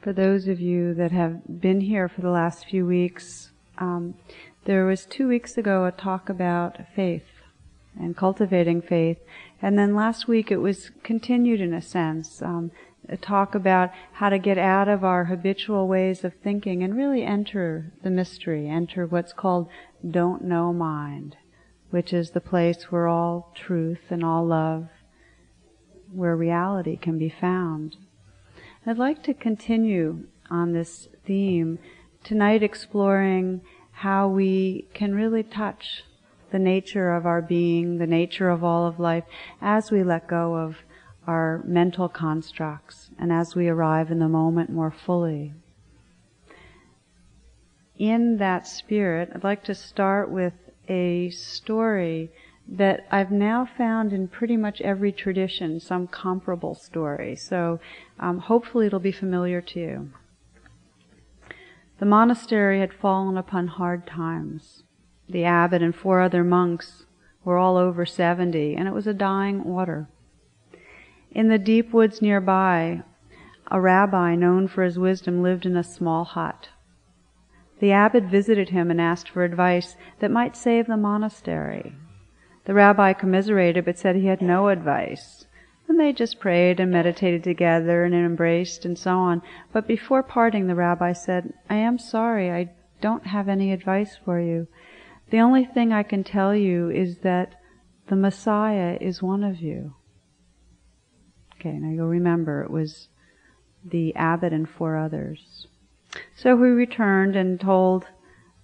for those of you that have been here for the last few weeks, um, there was two weeks ago a talk about faith and cultivating faith. And then last week it was continued in a sense. Um, a talk about how to get out of our habitual ways of thinking and really enter the mystery, enter what's called don't know mind, which is the place where all truth and all love, where reality can be found. I'd like to continue on this theme tonight exploring how we can really touch the nature of our being, the nature of all of life, as we let go of our mental constructs and as we arrive in the moment more fully. In that spirit, I'd like to start with a story that I've now found in pretty much every tradition, some comparable story. So um, hopefully it'll be familiar to you. The monastery had fallen upon hard times. The abbot and four other monks were all over 70, and it was a dying order. In the deep woods nearby, a rabbi known for his wisdom lived in a small hut. The abbot visited him and asked for advice that might save the monastery. The rabbi commiserated but said he had no advice. And they just prayed and meditated together and embraced and so on. But before parting, the rabbi said, I am sorry, I don't have any advice for you. The only thing I can tell you is that the Messiah is one of you. Okay, now you'll remember it was the abbot and four others. So he returned and told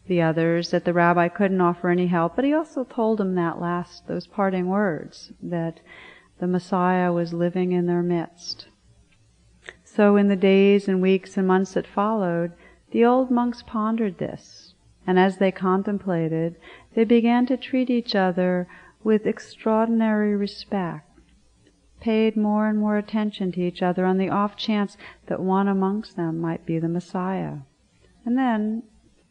the others that the rabbi couldn't offer any help, but he also told them that last, those parting words, that the Messiah was living in their midst. So in the days and weeks and months that followed, the old monks pondered this, and as they contemplated, they began to treat each other with extraordinary respect, paid more and more attention to each other on the off chance that one amongst them might be the Messiah. And then,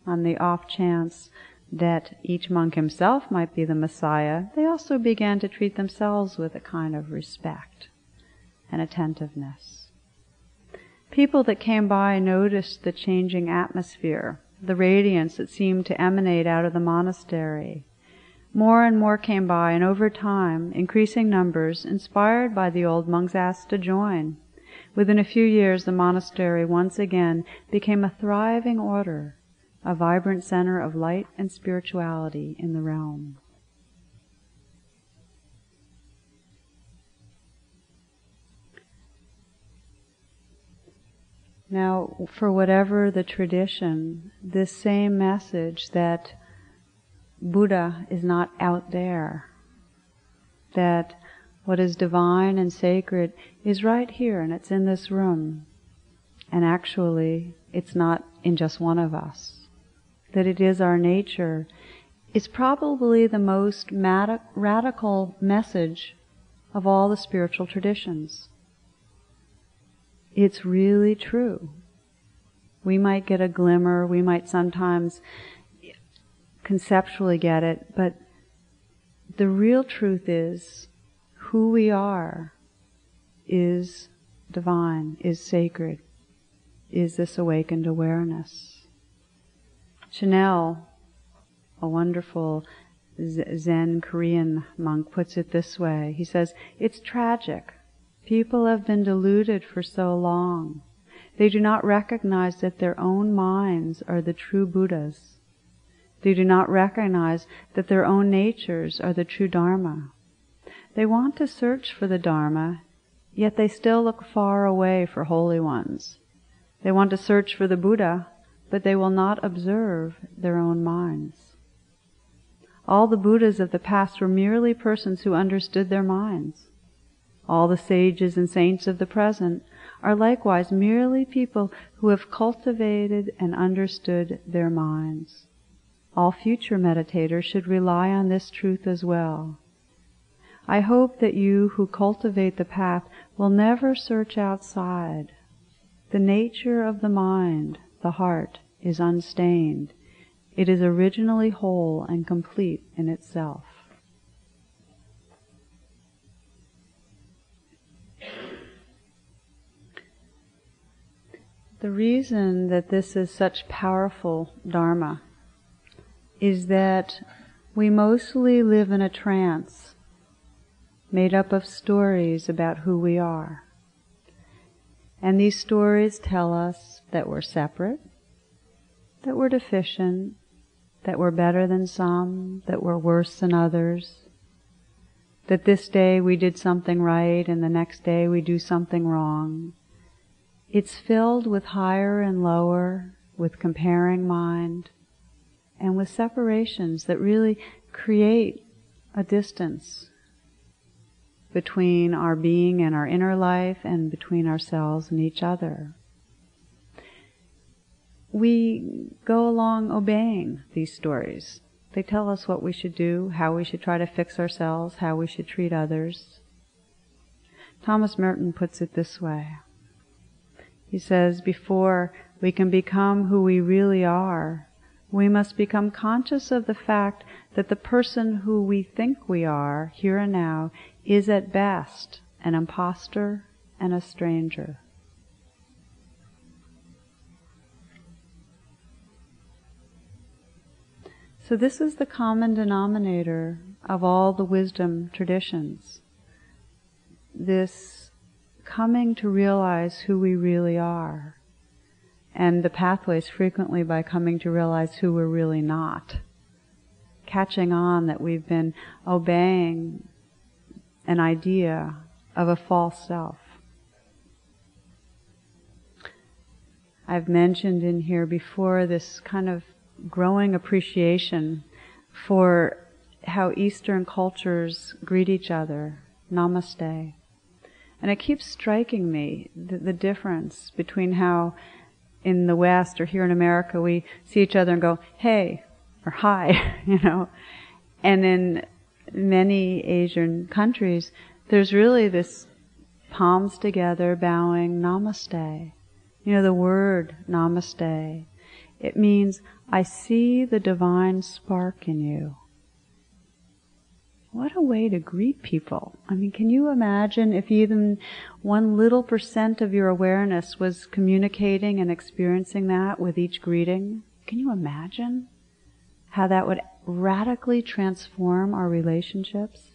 on the off chance that each monk himself might be the Messiah, they also began to treat themselves with a kind of respect and attentiveness. People that came by noticed the changing atmosphere, the radiance that seemed to emanate out of the monastery. More and more came by, and over time, increasing numbers, inspired by the old monks, asked to join. Within a few years, the monastery once again became a thriving order a vibrant center of light and spirituality in the realm. Now, for whatever the tradition, this same message that Buddha is not out there, that what is divine and sacred is right here and it's in this room. And actually, it's not in just one of us that it is our nature, is probably the most radical message of all the spiritual traditions. It's really true. We might get a glimmer, we might sometimes conceptually get it, but the real truth is who we are is divine, is sacred, is this awakened awareness. Chinul, a wonderful Zen Korean monk, puts it this way. He says, It's tragic. People have been deluded for so long. They do not recognize that their own minds are the true Buddhas. They do not recognize that their own natures are the true Dharma. They want to search for the Dharma, yet they still look far away for holy ones. They want to search for the Buddha, but they will not observe their own minds. All the Buddhas of the past were merely persons who understood their minds. All the sages and saints of the present are likewise merely people who have cultivated and understood their minds. All future meditators should rely on this truth as well. I hope that you who cultivate the path will never search outside. The nature of the mind, the heart, is unstained. It is originally whole and complete in itself. The reason that this is such powerful Dharma is that we mostly live in a trance made up of stories about who we are. And these stories tell us that we're separate, that we're deficient, that we're better than some, that we're worse than others, that this day we did something right and the next day we do something wrong. It's filled with higher and lower, with comparing mind, and with separations that really create a distance between our being and our inner life and between ourselves and each other. We go along obeying these stories. They tell us what we should do, how we should try to fix ourselves, how we should treat others. Thomas Merton puts it this way. He says, before we can become who we really are, we must become conscious of the fact that the person who we think we are, here and now, is at best an impostor and a stranger. So this is the common denominator of all the wisdom traditions. This coming to realize who we really are. And the pathways frequently by coming to realize who we're really not. Catching on that we've been obeying an idea of a false self. I've mentioned in here before this kind of growing appreciation for how Eastern cultures greet each other. Namaste. And it keeps striking me the, the, difference between how in the West or here in America we see each other and go, hey, or hi, you know. And in many Asian countries, there's really this palms together, bowing, namaste. You know, the word namaste. It means I see the divine spark in you. What a way to greet people. I mean, can you imagine if even one little percent of your awareness was communicating and experiencing that with each greeting? Can you imagine how that would radically transform our relationships?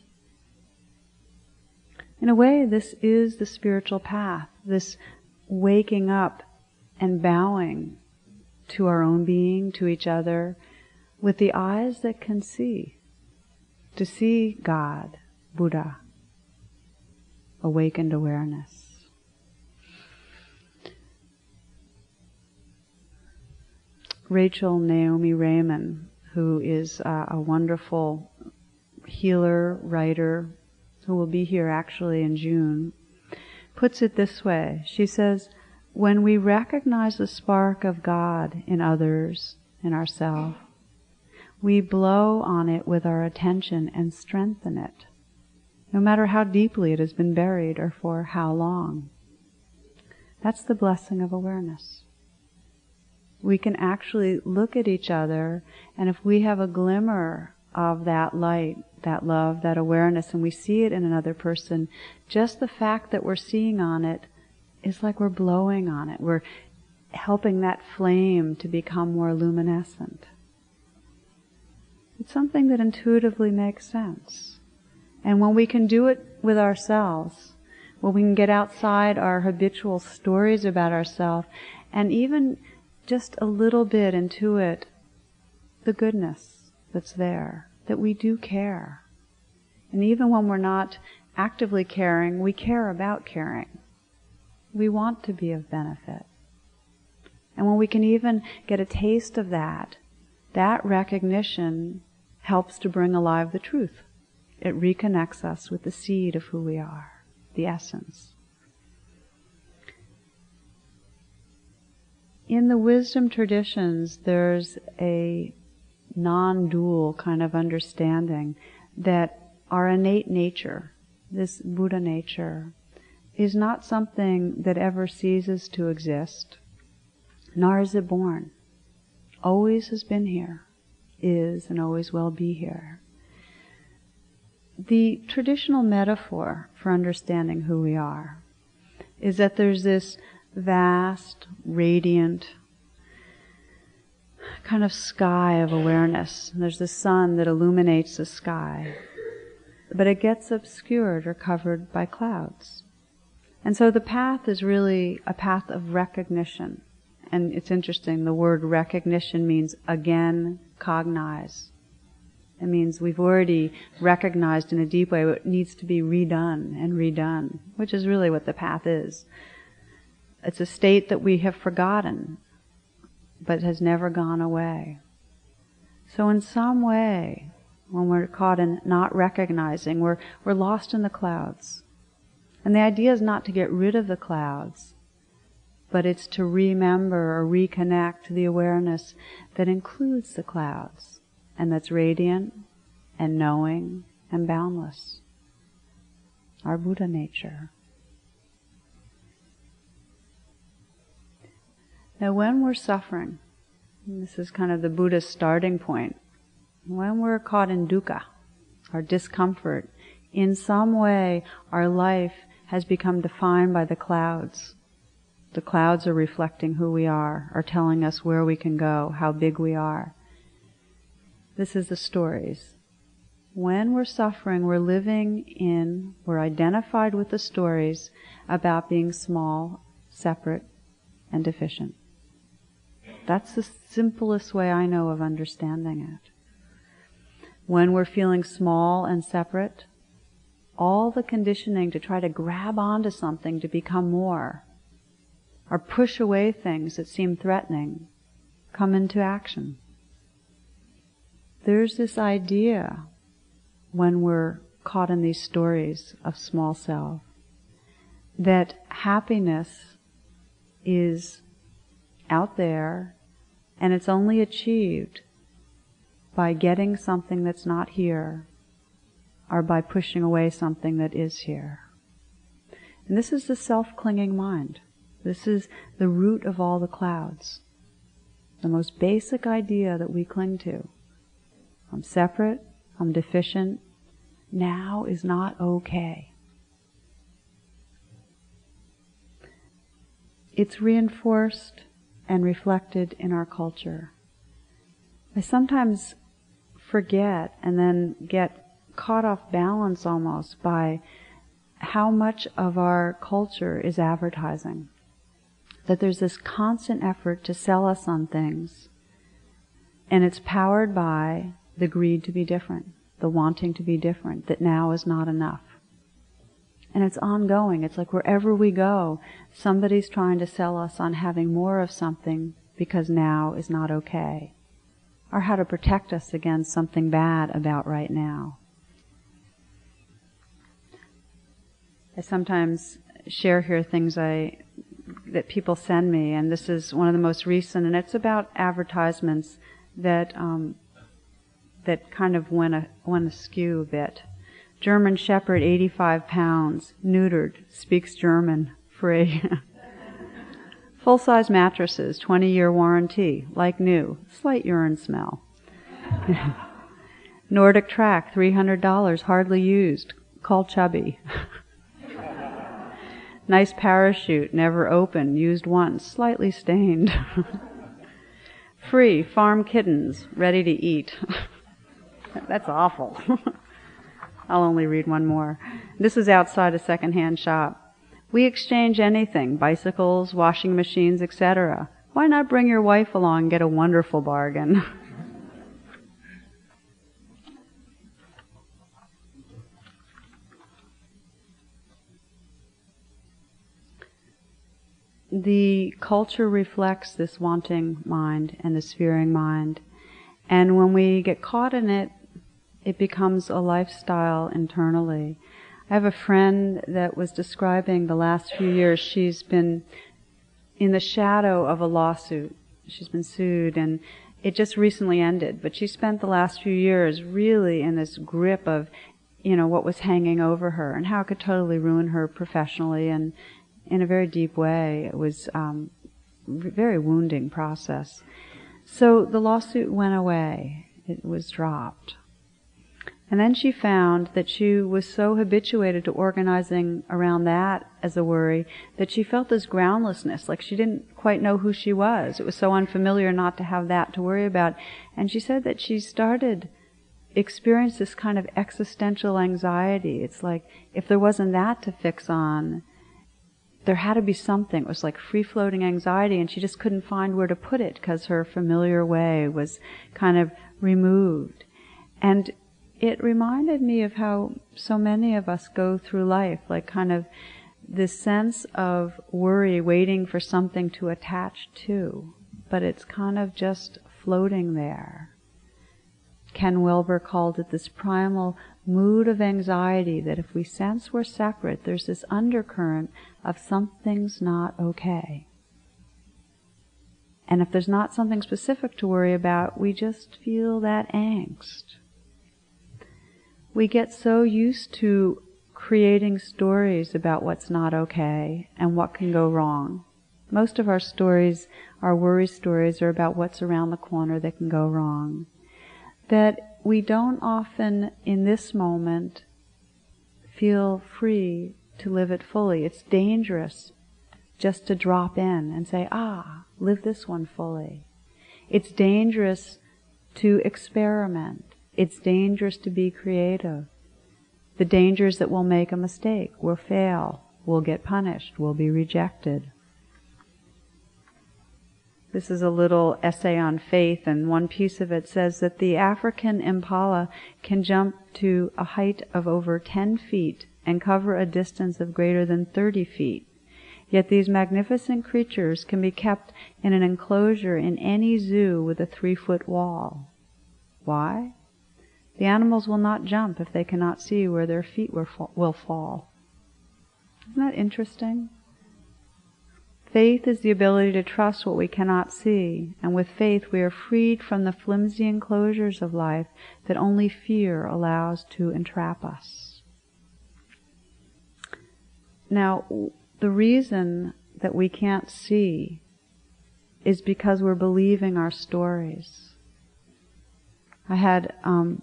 In a way, this is the spiritual path, this waking up and bowing to our own being, to each other, with the eyes that can see. To see God, Buddha, awakened awareness. Rachel Naomi Remen, who is uh, a wonderful healer, writer, who will be here actually in June, puts it this way. She says, when we recognize the spark of God in others, in ourselves, we blow on it with our attention and strengthen it, no matter how deeply it has been buried or for how long. That's the blessing of awareness. We can actually look at each other, and if we have a glimmer of that light, that love, that awareness, and we see it in another person, just the fact that we're seeing on it it's like we're blowing on it. We're helping that flame to become more luminescent. It's something that intuitively makes sense. And when we can do it with ourselves, when we can get outside our habitual stories about ourselves and even just a little bit intuit the goodness that's there, that we do care. And even when we're not actively caring, we care about caring. We want to be of benefit. And when we can even get a taste of that, that recognition helps to bring alive the truth. It reconnects us with the seed of who we are, the essence. In the wisdom traditions, there's a non dual kind of understanding that our innate nature, this Buddha nature, is not something that ever ceases to exist, nor is it born. Always has been here, is, and always will be here. The traditional metaphor for understanding who we are is that there's this vast, radiant kind of sky of awareness. There's the sun that illuminates the sky, but it gets obscured or covered by clouds. And so the path is really a path of recognition. And it's interesting, the word recognition means again cognize. It means we've already recognized in a deep way what needs to be redone and redone, which is really what the path is. It's a state that we have forgotten, but has never gone away. So in some way, when we're caught in not recognizing, we're, we're lost in the clouds. And the idea is not to get rid of the clouds, but it's to remember or reconnect to the awareness that includes the clouds and that's radiant and knowing and boundless. Our Buddha nature. Now, when we're suffering, this is kind of the Buddha's starting point, when we're caught in dukkha, our discomfort, in some way our life has become defined by the clouds. The clouds are reflecting who we are, are telling us where we can go, how big we are. This is the stories. When we're suffering, we're living in, we're identified with the stories about being small, separate, and deficient. That's the simplest way I know of understanding it. When we're feeling small and separate, all the conditioning to try to grab onto something to become more or push away things that seem threatening come into action. There's this idea when we're caught in these stories of small self that happiness is out there and it's only achieved by getting something that's not here or by pushing away something that is here. And this is the self-clinging mind. This is the root of all the clouds. The most basic idea that we cling to. I'm separate, I'm deficient, now is not okay. It's reinforced and reflected in our culture. I sometimes forget and then get caught off balance almost by how much of our culture is advertising. That there's this constant effort to sell us on things, and it's powered by the greed to be different, the wanting to be different, that now is not enough. And it's ongoing. It's like wherever we go, somebody's trying to sell us on having more of something because now is not okay. Or how to protect us against something bad about right now. I sometimes share here things I that people send me, and this is one of the most recent, and it's about advertisements that um, that kind of went a, went askew a bit. German Shepherd, 85 pounds, neutered, speaks German, free. Full size mattresses, 20 year warranty, like new, slight urine smell. Nordic Track, $300, hardly used, call chubby. nice parachute, never opened, used once, slightly stained. Free, farm kittens, ready to eat. That's awful. I'll only read one more. This is outside a secondhand shop. We exchange anything, bicycles, washing machines, etc. Why not bring your wife along and get a wonderful bargain? The culture reflects this wanting mind and this fearing mind. And when we get caught in it, it becomes a lifestyle internally. I have a friend that was describing the last few years. She's been in the shadow of a lawsuit. She's been sued and it just recently ended, but she spent the last few years really in this grip of, you know, what was hanging over her and how it could totally ruin her professionally and in a very deep way. It was um, very wounding process. So the lawsuit went away. It was dropped. And then she found that she was so habituated to organizing around that as a worry that she felt this groundlessness, like she didn't quite know who she was. It was so unfamiliar not to have that to worry about. And she said that she started experience this kind of existential anxiety. It's like if there wasn't that to fix on, there had to be something. It was like free floating anxiety, and she just couldn't find where to put it because her familiar way was kind of removed. And it reminded me of how so many of us go through life, like kind of this sense of worry, waiting for something to attach to, but it's kind of just floating there. Ken Wilber called it this primal mood of anxiety that if we sense we're separate, there's this undercurrent of something's not okay. And if there's not something specific to worry about, we just feel that angst we get so used to creating stories about what's not okay and what can go wrong. Most of our stories, our worry stories, are about what's around the corner that can go wrong. That we don't often, in this moment, feel free to live it fully. It's dangerous just to drop in and say, ah, live this one fully. It's dangerous to experiment. It's dangerous to be creative. The danger is that we'll make a mistake, we'll fail, we'll get punished, we'll be rejected. This is a little essay on faith, and one piece of it says that the African impala can jump to a height of over 10 feet and cover a distance of greater than 30 feet. Yet these magnificent creatures can be kept in an enclosure in any zoo with a three foot wall. Why? The animals will not jump if they cannot see where their feet will fall. Isn't that interesting? Faith is the ability to trust what we cannot see, and with faith we are freed from the flimsy enclosures of life that only fear allows to entrap us. Now, the reason that we can't see is because we're believing our stories. I had um,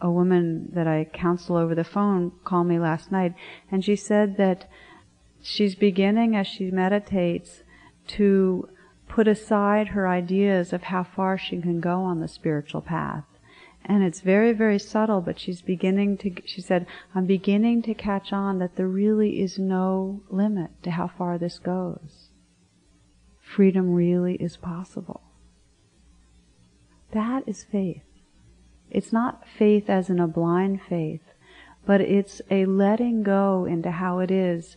a woman that I counsel over the phone call me last night, and she said that she's beginning as she meditates to put aside her ideas of how far she can go on the spiritual path. And it's very, very subtle, but she's beginning to, she said, I'm beginning to catch on that there really is no limit to how far this goes. Freedom really is possible. That is faith. It's not faith as in a blind faith, but it's a letting go into how it is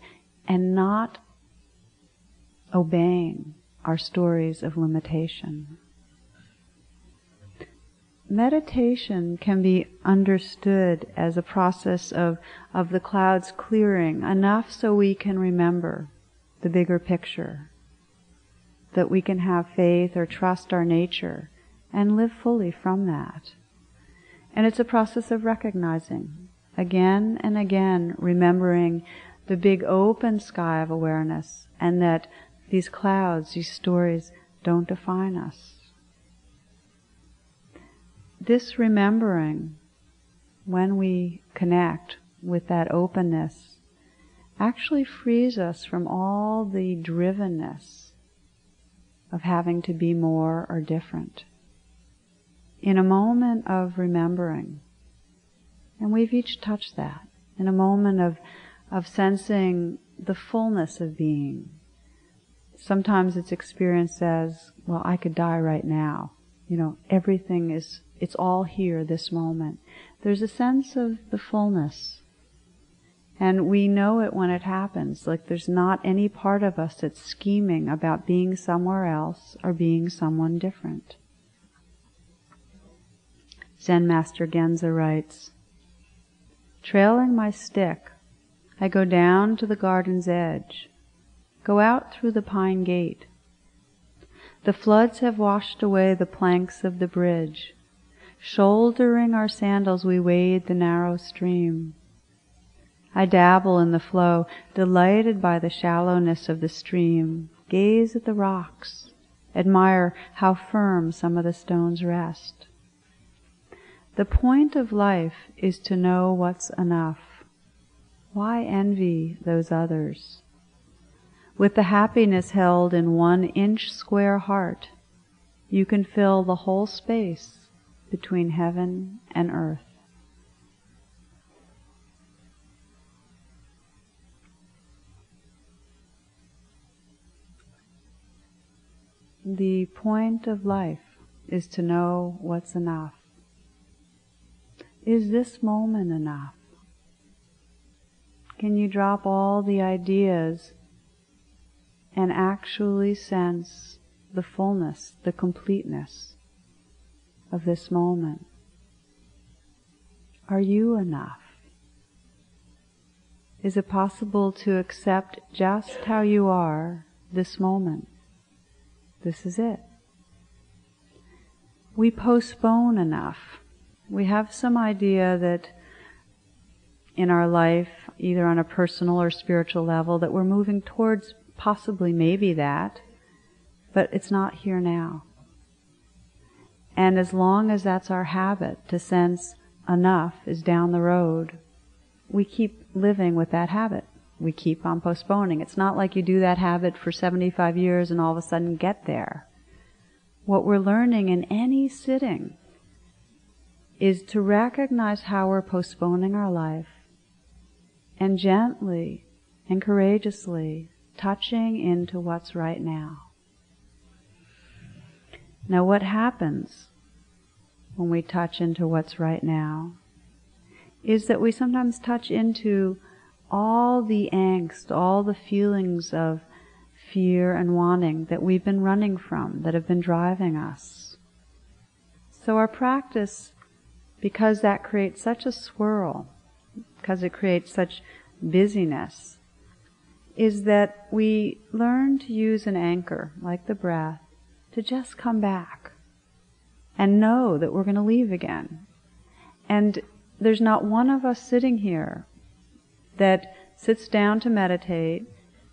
and not obeying our stories of limitation. Meditation can be understood as a process of, of the clouds clearing enough so we can remember the bigger picture, that we can have faith or trust our nature and live fully from that. And it's a process of recognizing, again and again, remembering the big open sky of awareness and that these clouds, these stories, don't define us. This remembering, when we connect with that openness, actually frees us from all the drivenness of having to be more or different in a moment of remembering. And we've each touched that. In a moment of, of sensing the fullness of being. Sometimes it's experienced as, well, I could die right now. You know, everything is, it's all here this moment. There's a sense of the fullness. And we know it when it happens. Like there's not any part of us that's scheming about being somewhere else or being someone different. Zen Master Gensei writes, Trailing my stick, I go down to the garden's edge, go out through the pine gate. The floods have washed away the planks of the bridge. Shouldering our sandals, we wade the narrow stream. I dabble in the flow, delighted by the shallowness of the stream, gaze at the rocks, admire how firm some of the stones rest. The point of life is to know what's enough. Why envy those others? With the happiness held in one inch square heart, you can fill the whole space between heaven and earth. The point of life is to know what's enough. Is this moment enough? Can you drop all the ideas and actually sense the fullness, the completeness of this moment? Are you enough? Is it possible to accept just how you are this moment? This is it. We postpone enough. We have some idea that in our life, either on a personal or spiritual level, that we're moving towards possibly maybe that, but it's not here now. And as long as that's our habit to sense enough is down the road, we keep living with that habit we keep on postponing. It's not like you do that habit for 75 years and all of a sudden get there. What we're learning in any sitting is to recognize how we're postponing our life and gently and courageously touching into what's right now. Now, what happens when we touch into what's right now is that we sometimes touch into all the angst, all the feelings of fear and wanting that we've been running from, that have been driving us. So our practice, because that creates such a swirl, because it creates such busyness, is that we learn to use an anchor, like the breath, to just come back and know that we're going to leave again. And there's not one of us sitting here that sits down to meditate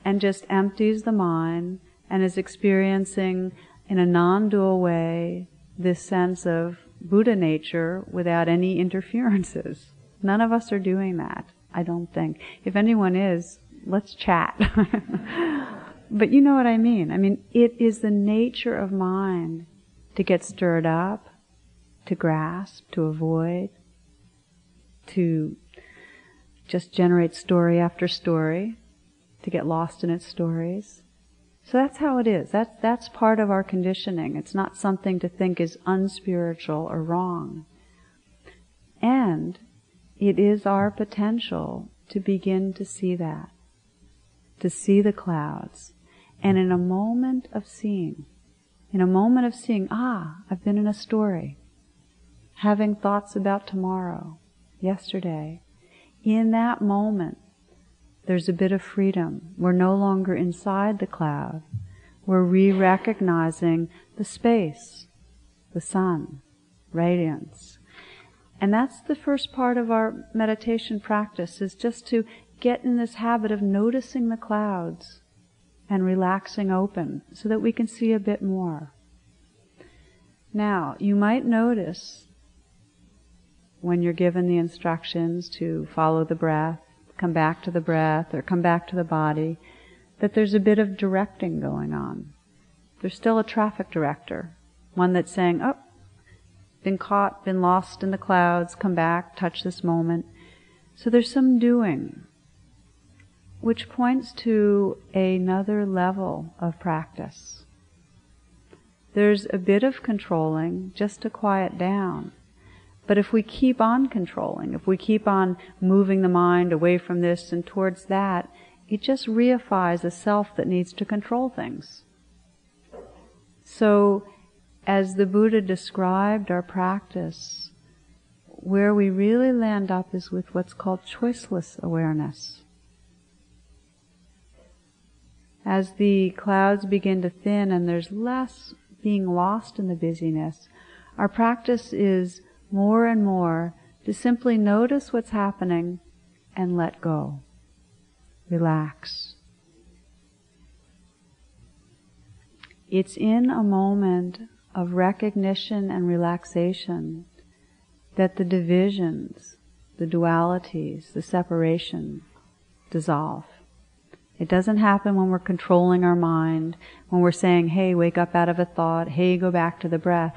and just empties the mind and is experiencing in a non-dual way this sense of Buddha nature without any interferences. None of us are doing that, I don't think. If anyone is, let's chat. but you know what I mean. I mean, it is the nature of mind to get stirred up, to grasp, to avoid, to just generate story after story, to get lost in its stories. So that's how it is. That's, that's part of our conditioning. It's not something to think is unspiritual or wrong. And it is our potential to begin to see that, to see the clouds. And in a moment of seeing, in a moment of seeing, ah, I've been in a story, having thoughts about tomorrow, yesterday, in that moment, there's a bit of freedom. We're no longer inside the cloud. We're re-recognizing the space, the sun, radiance. And that's the first part of our meditation practice is just to get in this habit of noticing the clouds and relaxing open so that we can see a bit more. Now, you might notice when you're given the instructions to follow the breath, come back to the breath, or come back to the body, that there's a bit of directing going on. There's still a traffic director, one that's saying, oh, been caught, been lost in the clouds, come back, touch this moment. So there's some doing, which points to another level of practice. There's a bit of controlling just to quiet down. But if we keep on controlling, if we keep on moving the mind away from this and towards that, it just reifies a self that needs to control things. So, as the Buddha described our practice, where we really land up is with what's called choiceless awareness. As the clouds begin to thin and there's less being lost in the busyness, our practice is more and more to simply notice what's happening and let go. Relax. It's in a moment of recognition and relaxation that the divisions, the dualities, the separation dissolve. It doesn't happen when we're controlling our mind, when we're saying, hey, wake up out of a thought, hey, go back to the breath.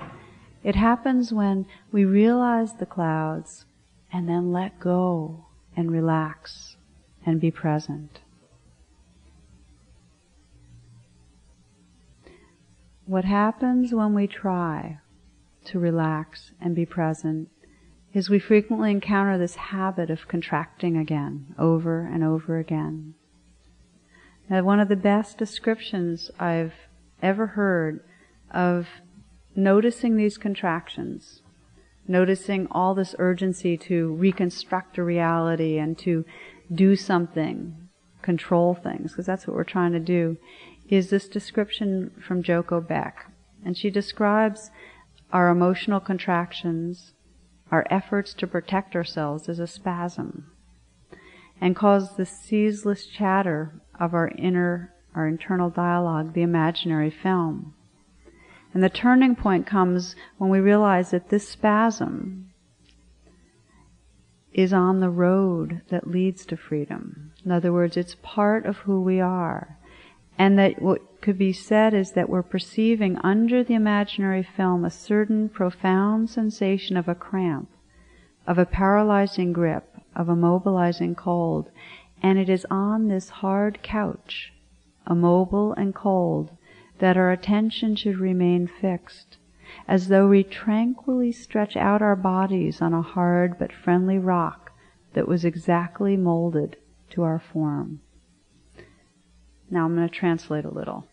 It happens when we realize the clouds and then let go and relax and be present. What happens when we try to relax and be present is we frequently encounter this habit of contracting again, over and over again. Now, one of the best descriptions I've ever heard of noticing these contractions, noticing all this urgency to reconstruct a reality and to do something, control things, because that's what we're trying to do, is this description from Joko Beck. And she describes our emotional contractions our efforts to protect ourselves as a spasm and cause the ceaseless chatter of our inner, our internal dialogue, the imaginary film. And the turning point comes when we realize that this spasm is on the road that leads to freedom. In other words, it's part of who we are. And that what could be said is that we're perceiving under the imaginary film a certain profound sensation of a cramp, of a paralyzing grip, of a mobilizing cold. And it is on this hard couch, immobile and cold, that our attention should remain fixed, as though we tranquilly stretch out our bodies on a hard but friendly rock that was exactly molded to our form. Now I'm going to translate a little.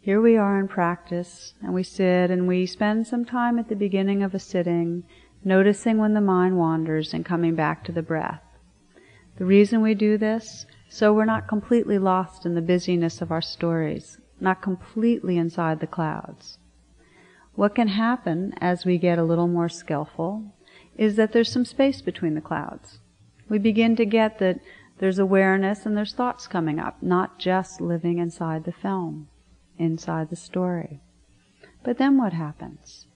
Here we are in practice, and we sit and we spend some time at the beginning of a sitting, noticing when the mind wanders and coming back to the breath. The reason we do this, so we're not completely lost in the busyness of our stories, not completely inside the clouds. What can happen as we get a little more skillful is that there's some space between the clouds. We begin to get that there's awareness and there's thoughts coming up, not just living inside the film, inside the story. But then what happens?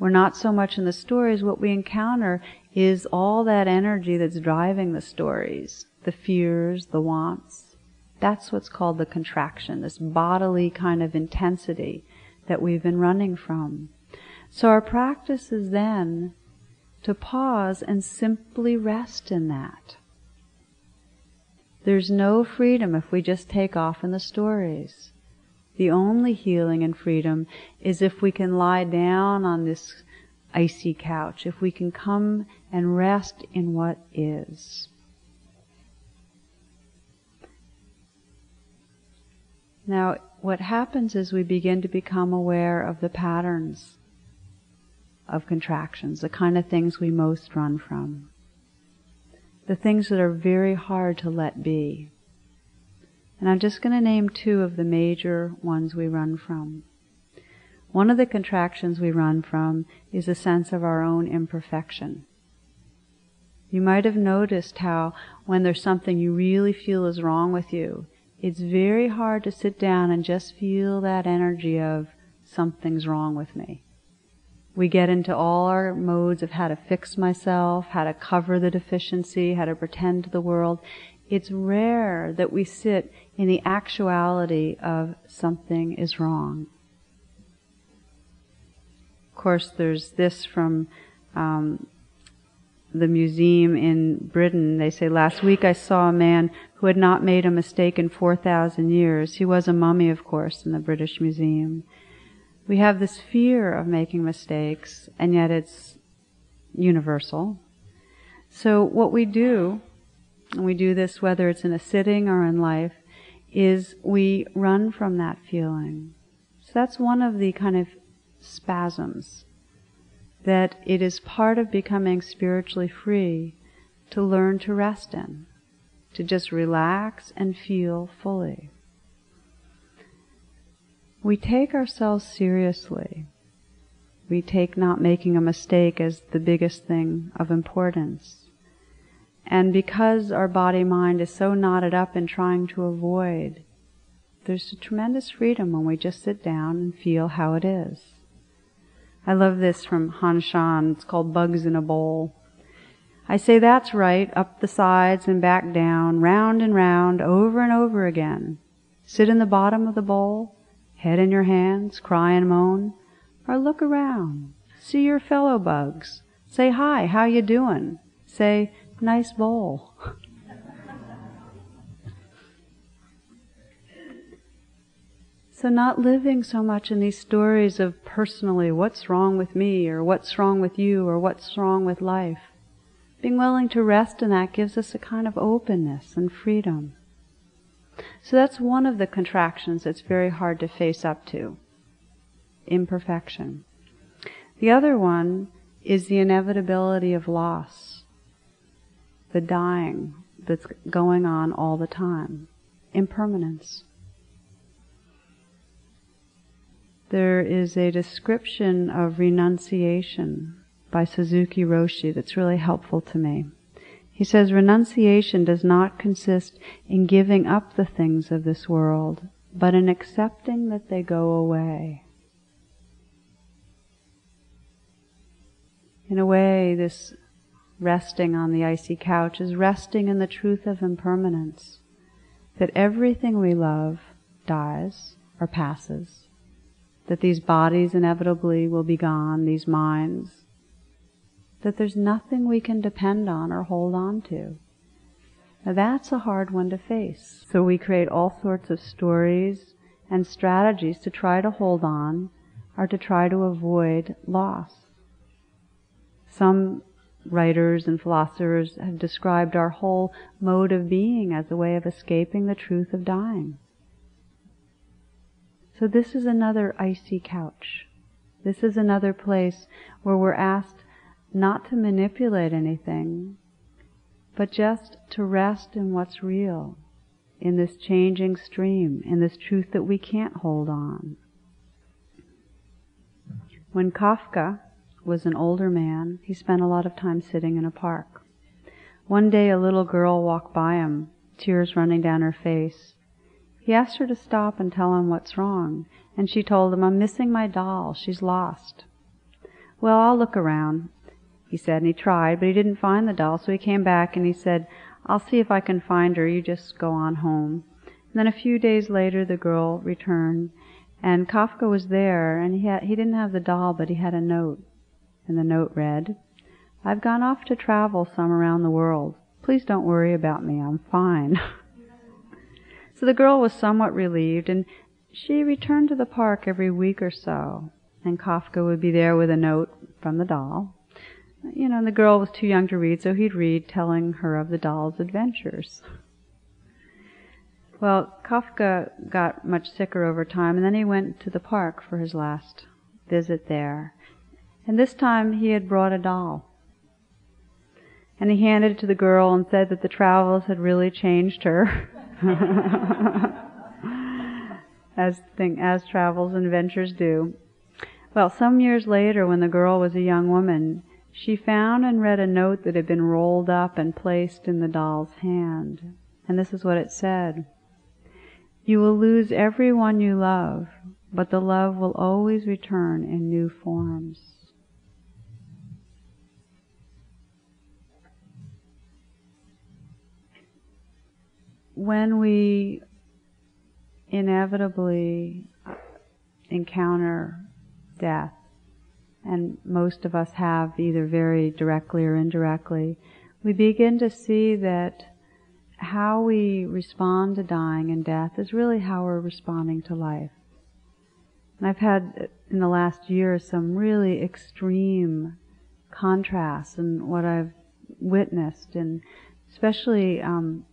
We're not so much in the stories. What we encounter is all that energy that's driving the stories, the fears, the wants. That's what's called the contraction, this bodily kind of intensity that we've been running from. So our practice is then to pause and simply rest in that. There's no freedom if we just take off in the stories. The only healing and freedom is if we can lie down on this icy couch, if we can come and rest in what is. Now, what happens is we begin to become aware of the patterns of contractions, the kind of things we most run from the things that are very hard to let be. And I'm just going to name two of the major ones we run from. One of the contractions we run from is a sense of our own imperfection. You might have noticed how when there's something you really feel is wrong with you, it's very hard to sit down and just feel that energy of something's wrong with me. We get into all our modes of how to fix myself, how to cover the deficiency, how to pretend to the world. It's rare that we sit in the actuality of something is wrong. Of course, there's this from um, the museum in Britain. They say, last week I saw a man who had not made a mistake in 4,000 years. He was a mummy, of course, in the British Museum we have this fear of making mistakes, and yet it's universal. So what we do, and we do this whether it's in a sitting or in life, is we run from that feeling. So that's one of the kind of spasms that it is part of becoming spiritually free to learn to rest in, to just relax and feel fully we take ourselves seriously. We take not making a mistake as the biggest thing of importance. And because our body mind is so knotted up in trying to avoid, there's a tremendous freedom when we just sit down and feel how it is. I love this from Han Shan. It's called Bugs in a Bowl. I say that's right, up the sides and back down, round and round, over and over again. Sit in the bottom of the bowl, head in your hands, cry and moan, or look around, see your fellow bugs. Say hi, how you doing? Say, nice bowl. So not living so much in these stories of personally what's wrong with me or what's wrong with you or what's wrong with life. Being willing to rest in that gives us a kind of openness and freedom. So that's one of the contractions that's very hard to face up to. Imperfection. The other one is the inevitability of loss. The dying that's going on all the time. Impermanence. there is a description of renunciation by Suzuki Roshi that's really helpful to me. He says renunciation does not consist in giving up the things of this world, but in accepting that they go away. In a way, this resting on the icy couch is resting in the truth of impermanence. That everything we love dies or passes that these bodies inevitably will be gone, these minds, that there's nothing we can depend on or hold on to. Now that's a hard one to face. So we create all sorts of stories and strategies to try to hold on or to try to avoid loss. Some writers and philosophers have described our whole mode of being as a way of escaping the truth of dying. So this is another icy couch. This is another place where we're asked not to manipulate anything, but just to rest in what's real, in this changing stream, in this truth that we can't hold on. When Kafka was an older man, he spent a lot of time sitting in a park. One day a little girl walked by him, tears running down her face. He asked her to stop and tell him what's wrong, and she told him, I'm missing my doll. She's lost. Well, I'll look around, he said, and he tried, but he didn't find the doll, so he came back and he said, I'll see if I can find her. You just go on home. And then a few days later, the girl returned, and Kafka was there, and he had, he didn't have the doll, but he had a note. And the note read, I've gone off to travel some around the world. Please don't worry about me. I'm fine. So the girl was somewhat relieved, and she returned to the park every week or so, and Kafka would be there with a note from the doll. You know, and the girl was too young to read, so he'd read, telling her of the doll's adventures. Well, Kafka got much sicker over time, and then he went to the park for his last visit there. And this time he had brought a doll. And he handed it to the girl and said that the travels had really changed her. as thing as travels and adventures do. Well, some years later, when the girl was a young woman, she found and read a note that had been rolled up and placed in the doll's hand. And this is what it said. You will lose everyone you love, but the love will always return in new forms. when we inevitably encounter death, and most of us have either very directly or indirectly, we begin to see that how we respond to dying and death is really how we're responding to life. And I've had in the last year some really extreme contrasts in what I've witnessed, and especially um,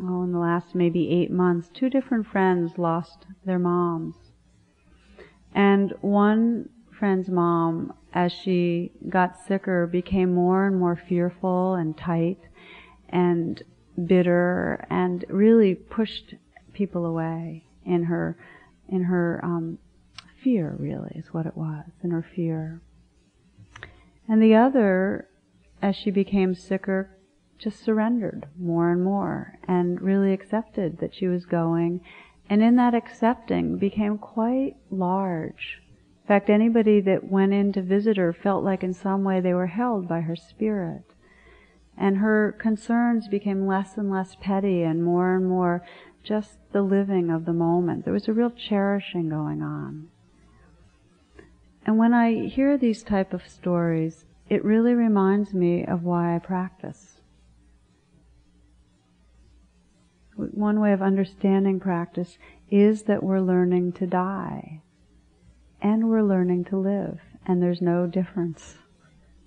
oh, in the last maybe eight months, two different friends lost their moms. And one friend's mom, as she got sicker, became more and more fearful and tight and bitter and really pushed people away in her, in her, um, fear really is what it was, in her fear. And the other, as she became sicker, just surrendered more and more and really accepted that she was going. And in that accepting became quite large In fact, anybody that went in to visit her felt like in some way they were held by her spirit. And her concerns became less and less petty and more and more just the living of the moment. There was a real cherishing going on. And when I hear these type of stories, it really reminds me of why I practice. One way of understanding practice is that we're learning to die and we're learning to live and there's no difference.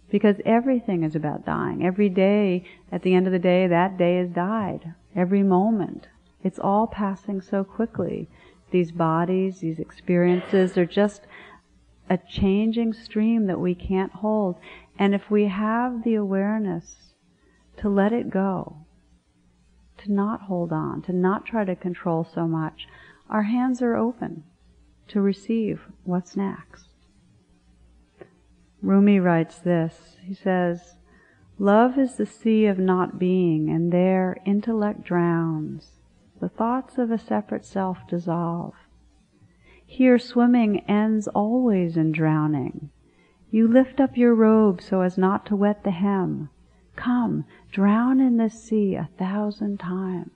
Because everything is about dying. Every day, at the end of the day, that day has died. Every moment. It's all passing so quickly. These bodies, these experiences are just a changing stream that we can't hold. And if we have the awareness to let it go, to not hold on, to not try to control so much, our hands are open to receive what's next. Rumi writes this. He says, Love is the sea of not being, and there intellect drowns. The thoughts of a separate self dissolve. Here swimming ends always in drowning. You lift up your robe so as not to wet the hem. Come, drown in this sea a thousand times.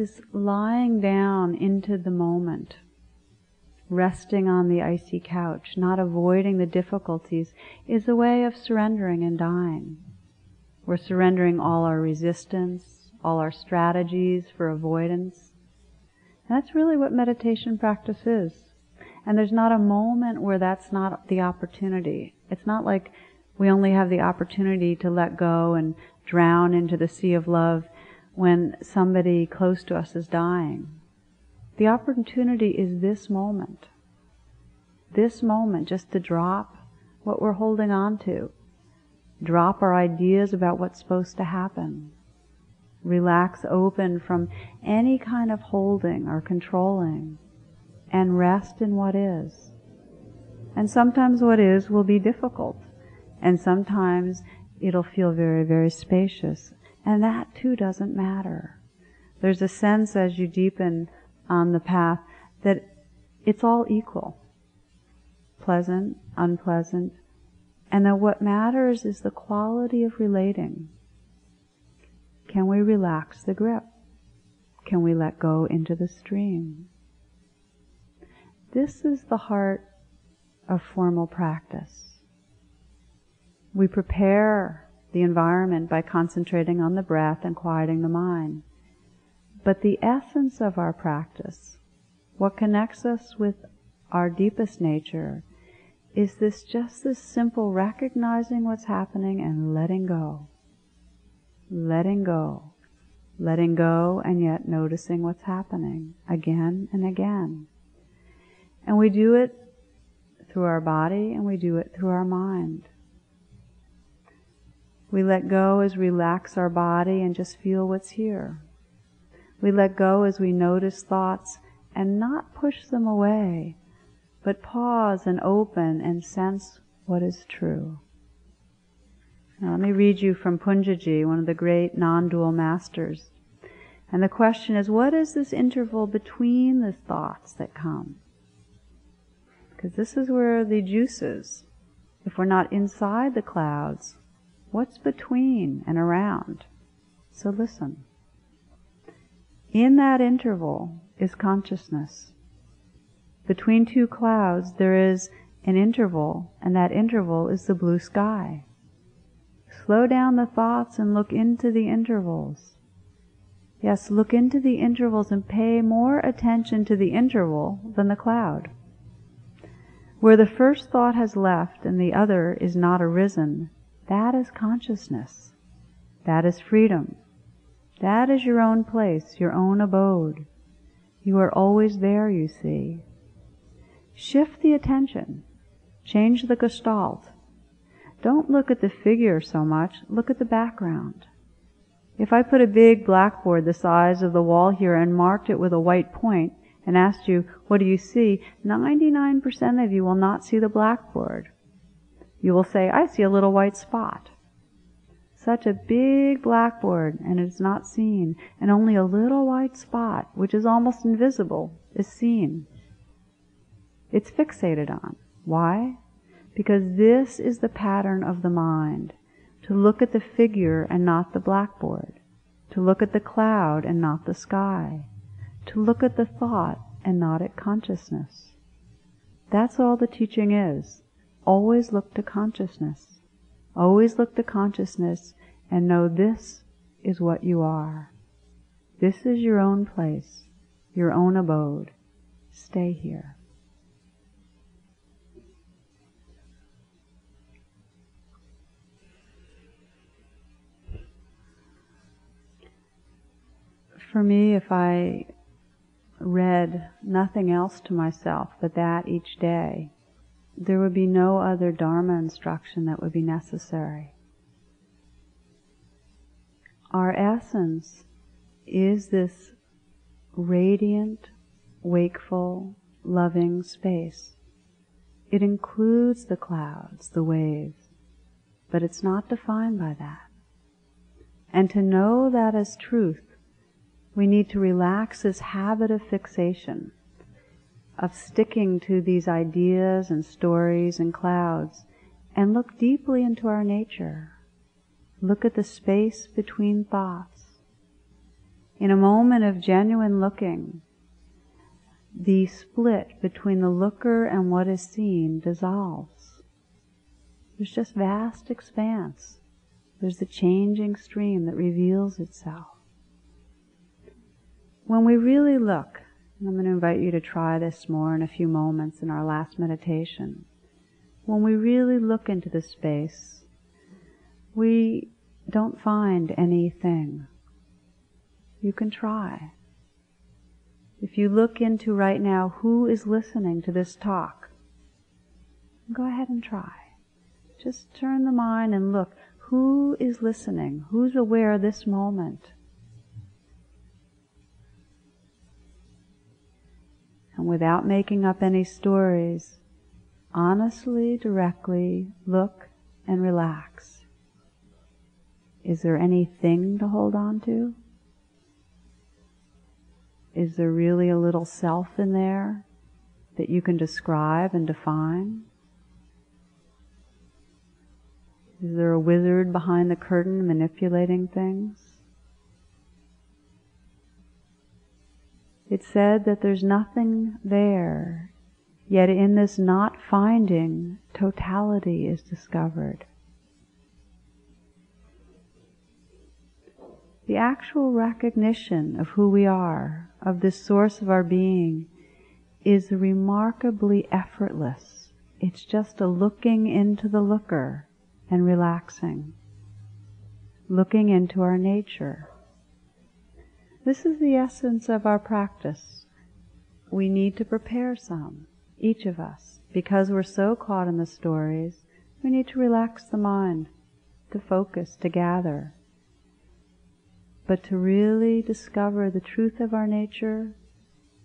This lying down into the moment, resting on the icy couch, not avoiding the difficulties, is a way of surrendering and dying. We're surrendering all our resistance, all our strategies for avoidance. And that's really what meditation practice is. And there's not a moment where that's not the opportunity. It's not like we only have the opportunity to let go and drown into the sea of love when somebody close to us is dying. The opportunity is this moment. This moment just to drop what we're holding on to. Drop our ideas about what's supposed to happen. Relax open from any kind of holding or controlling and rest in what is. And sometimes what is will be difficult. And sometimes it'll feel very, very spacious. And that too doesn't matter. There's a sense as you deepen on the path that it's all equal. Pleasant, unpleasant. And that what matters is the quality of relating. Can we relax the grip? Can we let go into the stream? This is the heart of formal practice. We prepare the environment by concentrating on the breath and quieting the mind. But the essence of our practice, what connects us with our deepest nature, is this just this simple recognizing what's happening and letting go. Letting go. Letting go and yet noticing what's happening again and again. And we do it through our body and we do it through our mind. We let go as we relax our body and just feel what's here. We let go as we notice thoughts and not push them away, but pause and open and sense what is true. Now let me read you from Punjaji, one of the great non-dual masters. And the question is, what is this interval between the thoughts that come? Because this is where the juice is. If we're not inside the clouds, What's between and around? So listen. In that interval is consciousness. Between two clouds there is an interval, and that interval is the blue sky. Slow down the thoughts and look into the intervals. Yes, look into the intervals and pay more attention to the interval than the cloud. Where the first thought has left and the other is not arisen, that is consciousness. That is freedom. That is your own place, your own abode. You are always there, you see. Shift the attention. Change the gestalt. Don't look at the figure so much, look at the background. If I put a big blackboard the size of the wall here and marked it with a white point and asked you, what do you see? 99% of you will not see the blackboard you will say, I see a little white spot. such a big blackboard and it's not seen, and only a little white spot, which is almost invisible, is seen. It's fixated on. Why? Because this is the pattern of the mind to look at the figure and not the blackboard, to look at the cloud and not the sky, to look at the thought and not at consciousness. That's all the teaching is. Always look to consciousness. Always look to consciousness and know this is what you are. This is your own place, your own abode. Stay here. For me, if I read nothing else to myself but that each day, there would be no other Dharma instruction that would be necessary. Our essence is this radiant, wakeful, loving space. It includes the clouds, the waves, but it's not defined by that. And to know that as truth, we need to relax this habit of fixation of sticking to these ideas and stories and clouds and look deeply into our nature. Look at the space between thoughts. In a moment of genuine looking, the split between the looker and what is seen dissolves. There's just vast expanse. There's the changing stream that reveals itself. When we really look, I'm going to invite you to try this more in a few moments in our last meditation. When we really look into the space, we don't find anything. You can try. If you look into right now who is listening to this talk, go ahead and try. Just turn the mind and look. Who is listening? Who's aware this moment? And without making up any stories, honestly, directly look and relax. Is there anything to hold on to? Is there really a little self in there that you can describe and define? Is there a wizard behind the curtain manipulating things? It said that there's nothing there, yet in this not finding, totality is discovered. The actual recognition of who we are, of this source of our being, is remarkably effortless. It's just a looking into the looker and relaxing. Looking into our nature. This is the essence of our practice. We need to prepare some, each of us. Because we're so caught in the stories, we need to relax the mind, to focus, to gather. But to really discover the truth of our nature,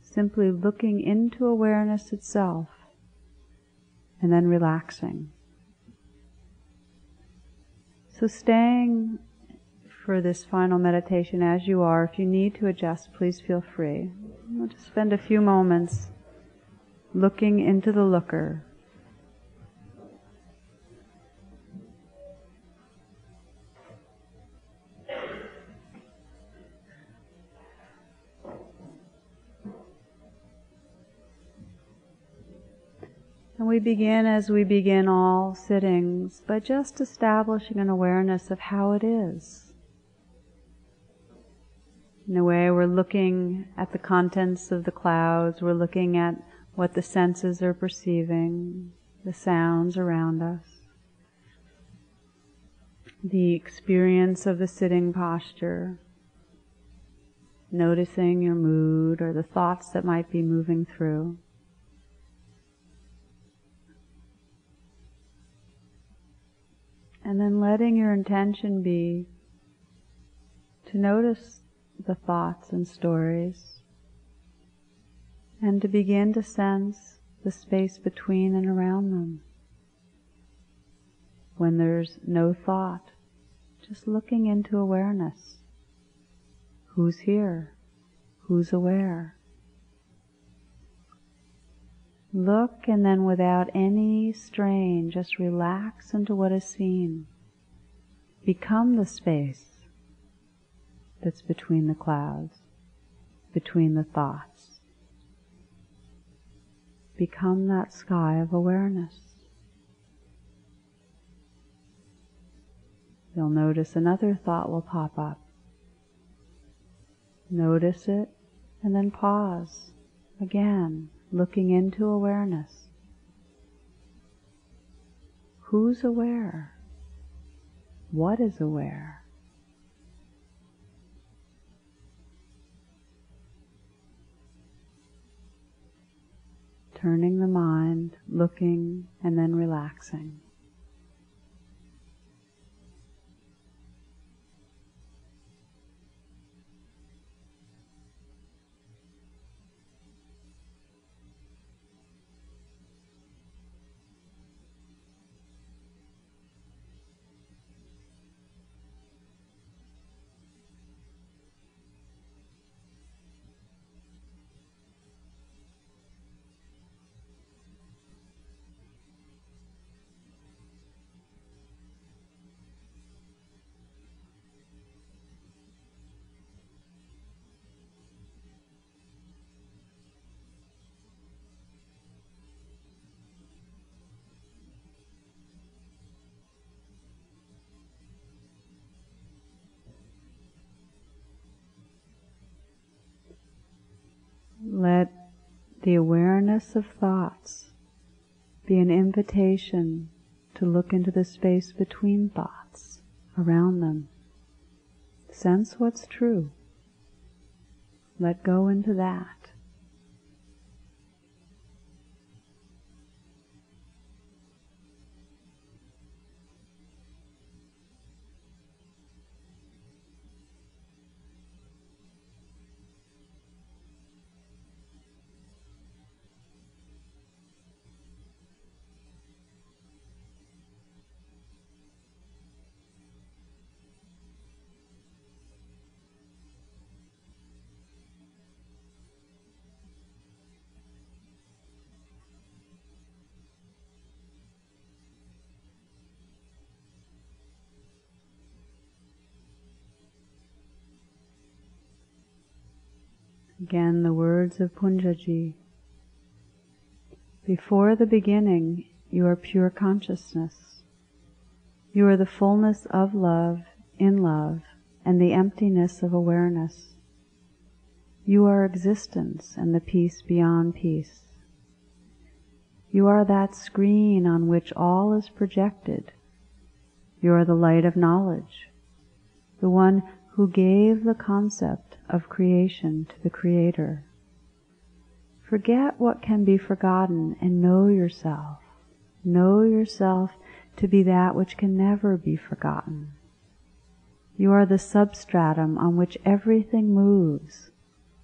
simply looking into awareness itself, and then relaxing. So staying for this final meditation as you are. If you need to adjust, please feel free. We'll just spend a few moments looking into the looker. And we begin as we begin all sittings by just establishing an awareness of how it is. In a way, we're looking at the contents of the clouds, we're looking at what the senses are perceiving, the sounds around us, the experience of the sitting posture, noticing your mood or the thoughts that might be moving through. And then letting your intention be to notice the thoughts and stories, and to begin to sense the space between and around them. When there's no thought, just looking into awareness. Who's here? Who's aware? Look and then without any strain, just relax into what is seen. Become the space that's between the clouds, between the thoughts. Become that sky of awareness. You'll notice another thought will pop up. Notice it and then pause again looking into awareness. Who's aware? What is aware? Turning the mind, looking, and then relaxing. The awareness of thoughts be an invitation to look into the space between thoughts, around them. Sense what's true. Let go into that. Again, the words of Punjaji. Before the beginning, you are pure consciousness. You are the fullness of love, in love, and the emptiness of awareness. You are existence and the peace beyond peace. You are that screen on which all is projected. You are the light of knowledge, the one who gave the concept of creation to the Creator. Forget what can be forgotten and know yourself. Know yourself to be that which can never be forgotten. You are the substratum on which everything moves.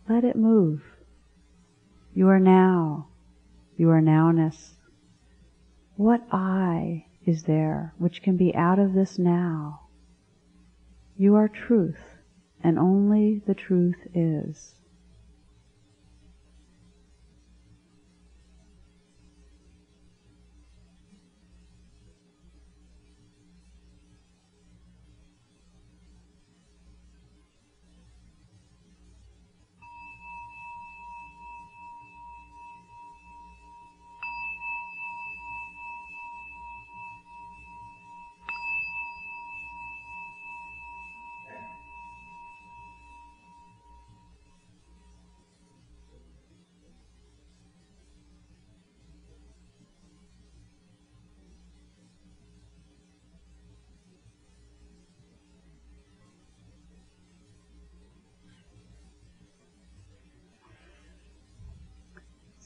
Let it move. You are now. You are nowness. What I is there which can be out of this now? You are truth, and only the truth is.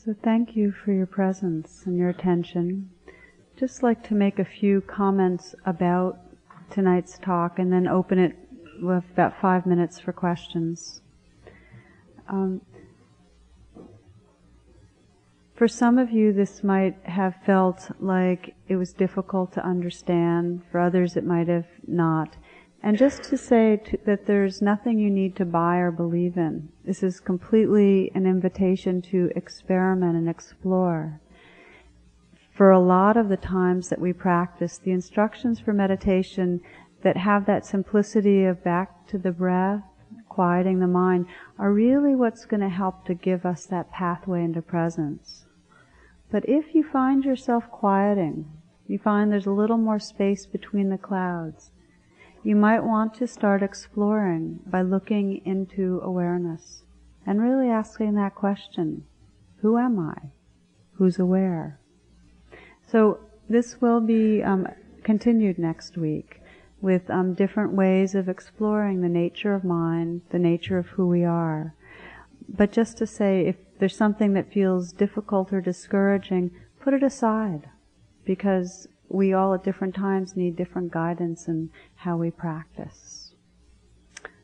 So thank you for your presence and your attention. Just like to make a few comments about tonight's talk and then open it with about five minutes for questions. Um, for some of you, this might have felt like it was difficult to understand. For others, it might have not. And just to say to, that there's nothing you need to buy or believe in. This is completely an invitation to experiment and explore. For a lot of the times that we practice, the instructions for meditation that have that simplicity of back to the breath, quieting the mind, are really what's going to help to give us that pathway into presence. But if you find yourself quieting, you find there's a little more space between the clouds, you might want to start exploring by looking into awareness and really asking that question, who am I? Who's aware? So this will be um, continued next week with um, different ways of exploring the nature of mind, the nature of who we are. But just to say, if there's something that feels difficult or discouraging, put it aside. Because we all at different times need different guidance in how we practice.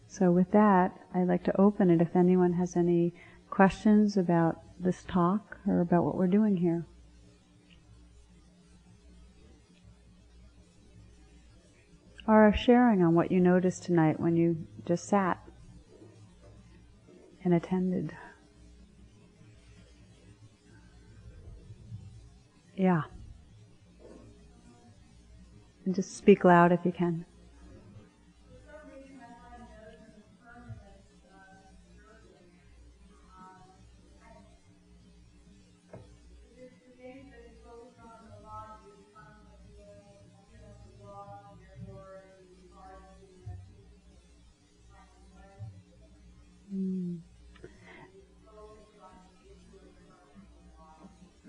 So with that, I'd like to open it if anyone has any questions about this talk or about what we're doing here. or a sharing on what you noticed tonight when you just sat and attended. Yeah. And just speak loud if you can.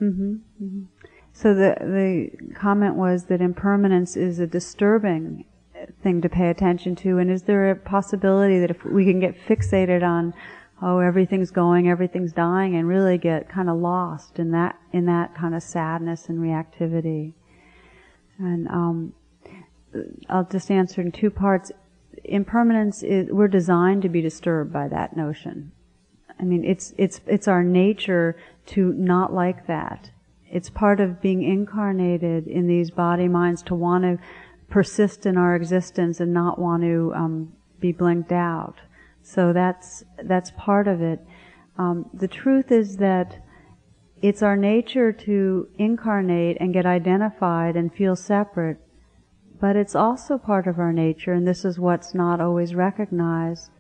Mm-hmm, mm-hmm. So the the comment was that impermanence is a disturbing thing to pay attention to, and is there a possibility that if we can get fixated on, oh, everything's going, everything's dying, and really get kind of lost in that in that kind of sadness and reactivity? And um, I'll just answer in two parts. Impermanence is we're designed to be disturbed by that notion. I mean, it's it's it's our nature to not like that. It's part of being incarnated in these body minds to want to persist in our existence and not want to um, be blinked out. So that's that's part of it. Um, the truth is that it's our nature to incarnate and get identified and feel separate, but it's also part of our nature, and this is what's not always recognized,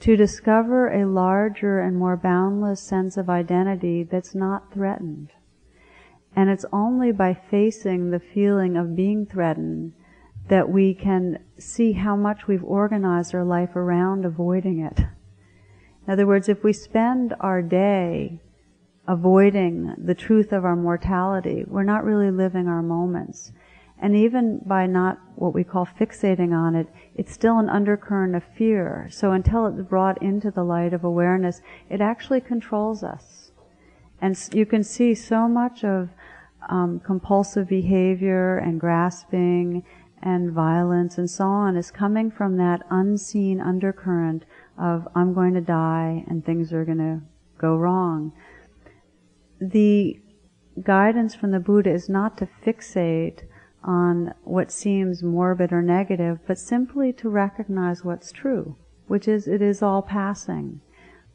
to discover a larger and more boundless sense of identity that's not threatened. And it's only by facing the feeling of being threatened that we can see how much we've organized our life around avoiding it. In other words, if we spend our day avoiding the truth of our mortality, we're not really living our moments. And even by not what we call fixating on it, it's still an undercurrent of fear. So until it's brought into the light of awareness, it actually controls us. And you can see so much of um, compulsive behavior and grasping and violence and so on is coming from that unseen undercurrent of I'm going to die and things are going to go wrong. The guidance from the Buddha is not to fixate on what seems morbid or negative, but simply to recognize what's true, which is it is all passing.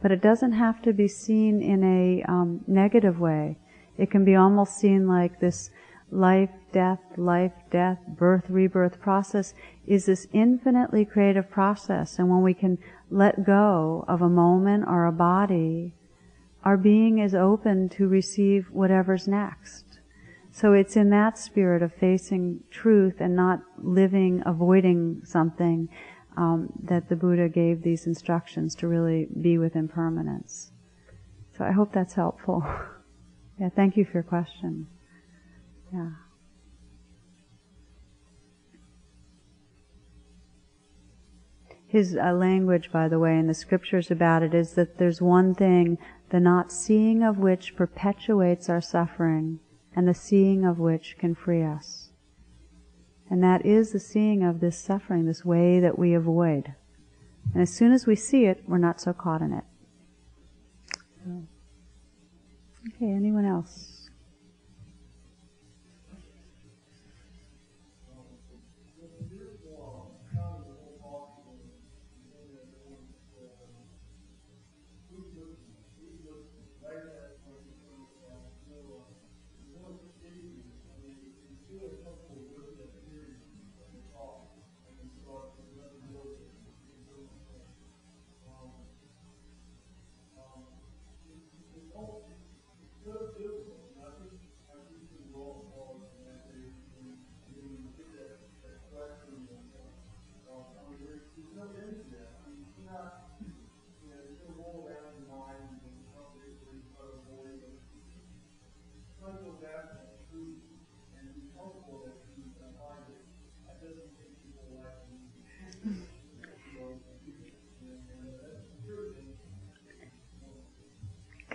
But it doesn't have to be seen in a um, negative way. It can be almost seen like this life, death, life, death, birth, rebirth process is this infinitely creative process. And when we can let go of a moment or a body, our being is open to receive whatever's next. So it's in that spirit of facing truth and not living, avoiding something, um, that the Buddha gave these instructions to really be with impermanence. So I hope that's helpful. yeah, thank you for your question. Yeah. His uh, language, by the way, in the scriptures about it is that there's one thing, the not seeing of which perpetuates our suffering and the seeing of which can free us. And that is the seeing of this suffering, this way that we avoid. And as soon as we see it, we're not so caught in it. Okay, anyone else?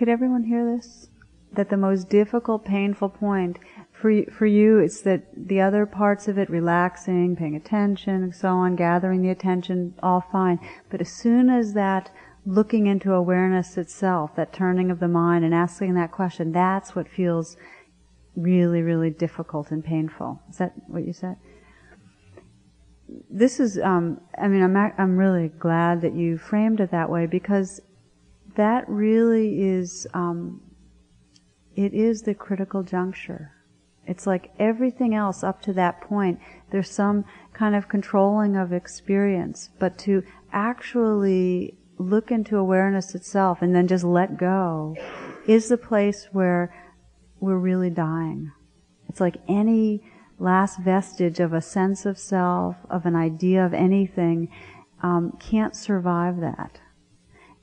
Could everyone hear this? That the most difficult, painful point for for you, it's that the other parts of it, relaxing, paying attention, and so on, gathering the attention, all fine. But as soon as that looking into awareness itself, that turning of the mind and asking that question, that's what feels really, really difficult and painful. Is that what you said? This is, um, I mean, I'm, I'm really glad that you framed it that way because that really is, um, it is the critical juncture. It's like everything else up to that point, there's some kind of controlling of experience, but to actually look into awareness itself and then just let go is the place where we're really dying. It's like any last vestige of a sense of self, of an idea of anything, um, can't survive that.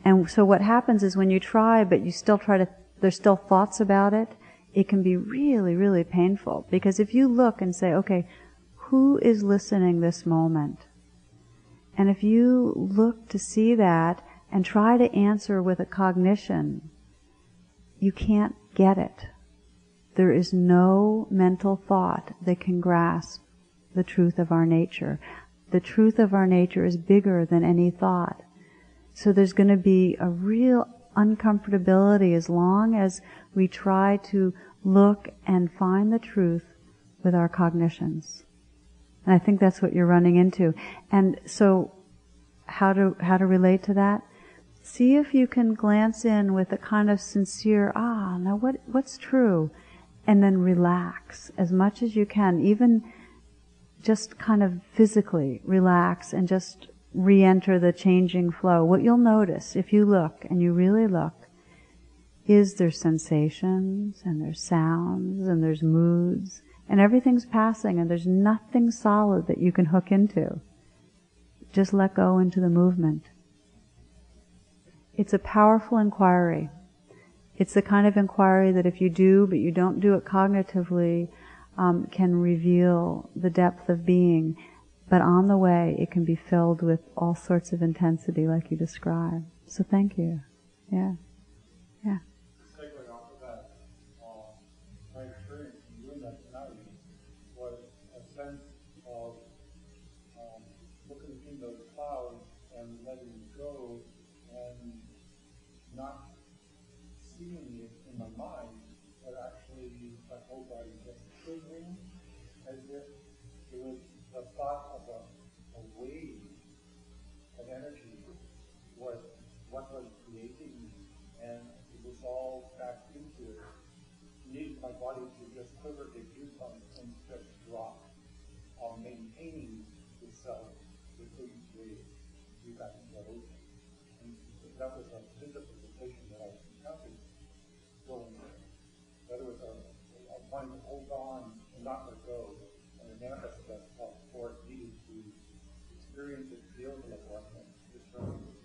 And so what happens is when you try, but you still try to, there's still thoughts about it, it can be really, really painful. Because if you look and say, okay, who is listening this moment? And if you look to see that and try to answer with a cognition, you can't get it. There is no mental thought that can grasp the truth of our nature. The truth of our nature is bigger than any thought. So there's going to be a real uncomfortability as long as we try to look and find the truth with our cognitions. And I think that's what you're running into. And so how to how to relate to that? See if you can glance in with a kind of sincere, ah, now what what's true? And then relax as much as you can, even just kind of physically relax and just re-enter the changing flow. What you'll notice if you look and you really look is there's sensations and there's sounds and there's moods and everything's passing and there's nothing solid that you can hook into. Just let go into the movement. It's a powerful inquiry. It's the kind of inquiry that if you do, but you don't do it cognitively, um, can reveal the depth of being. But on the way, it can be filled with all sorts of intensity, like you described. So thank you. Yeah. Yeah.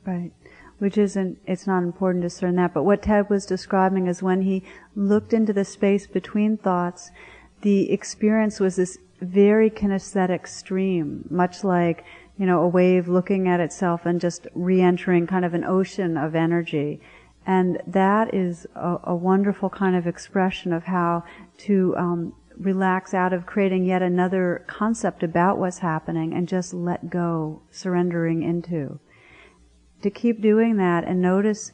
Right. Which isn't, it's not important to discern that. But what Ted was describing is when he looked into the space between thoughts, the experience was this very kinesthetic stream, much like, you know, a wave looking at itself and just re-entering kind of an ocean of energy. And that is a, a wonderful kind of expression of how to um, relax out of creating yet another concept about what's happening and just let go, surrendering into to keep doing that and notice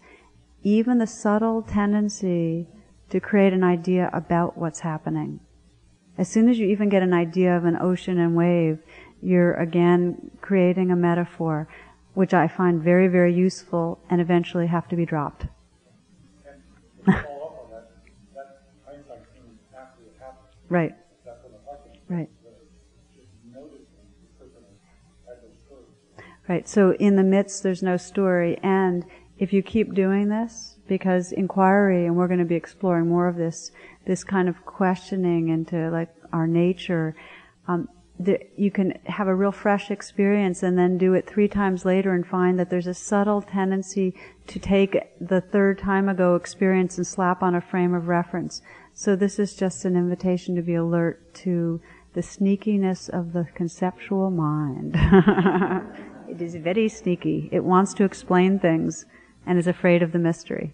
even the subtle tendency to create an idea about what's happening. As soon as you even get an idea of an ocean and wave, you're again creating a metaphor, which I find very, very useful and eventually have to be dropped. right. Right. Right. So in the midst, there's no story. And if you keep doing this, because inquiry, and we're going to be exploring more of this, this kind of questioning into like our nature, um, the, you can have a real fresh experience and then do it three times later and find that there's a subtle tendency to take the third time ago experience and slap on a frame of reference. So this is just an invitation to be alert to the sneakiness of the conceptual mind. It is very sneaky. It wants to explain things and is afraid of the mystery.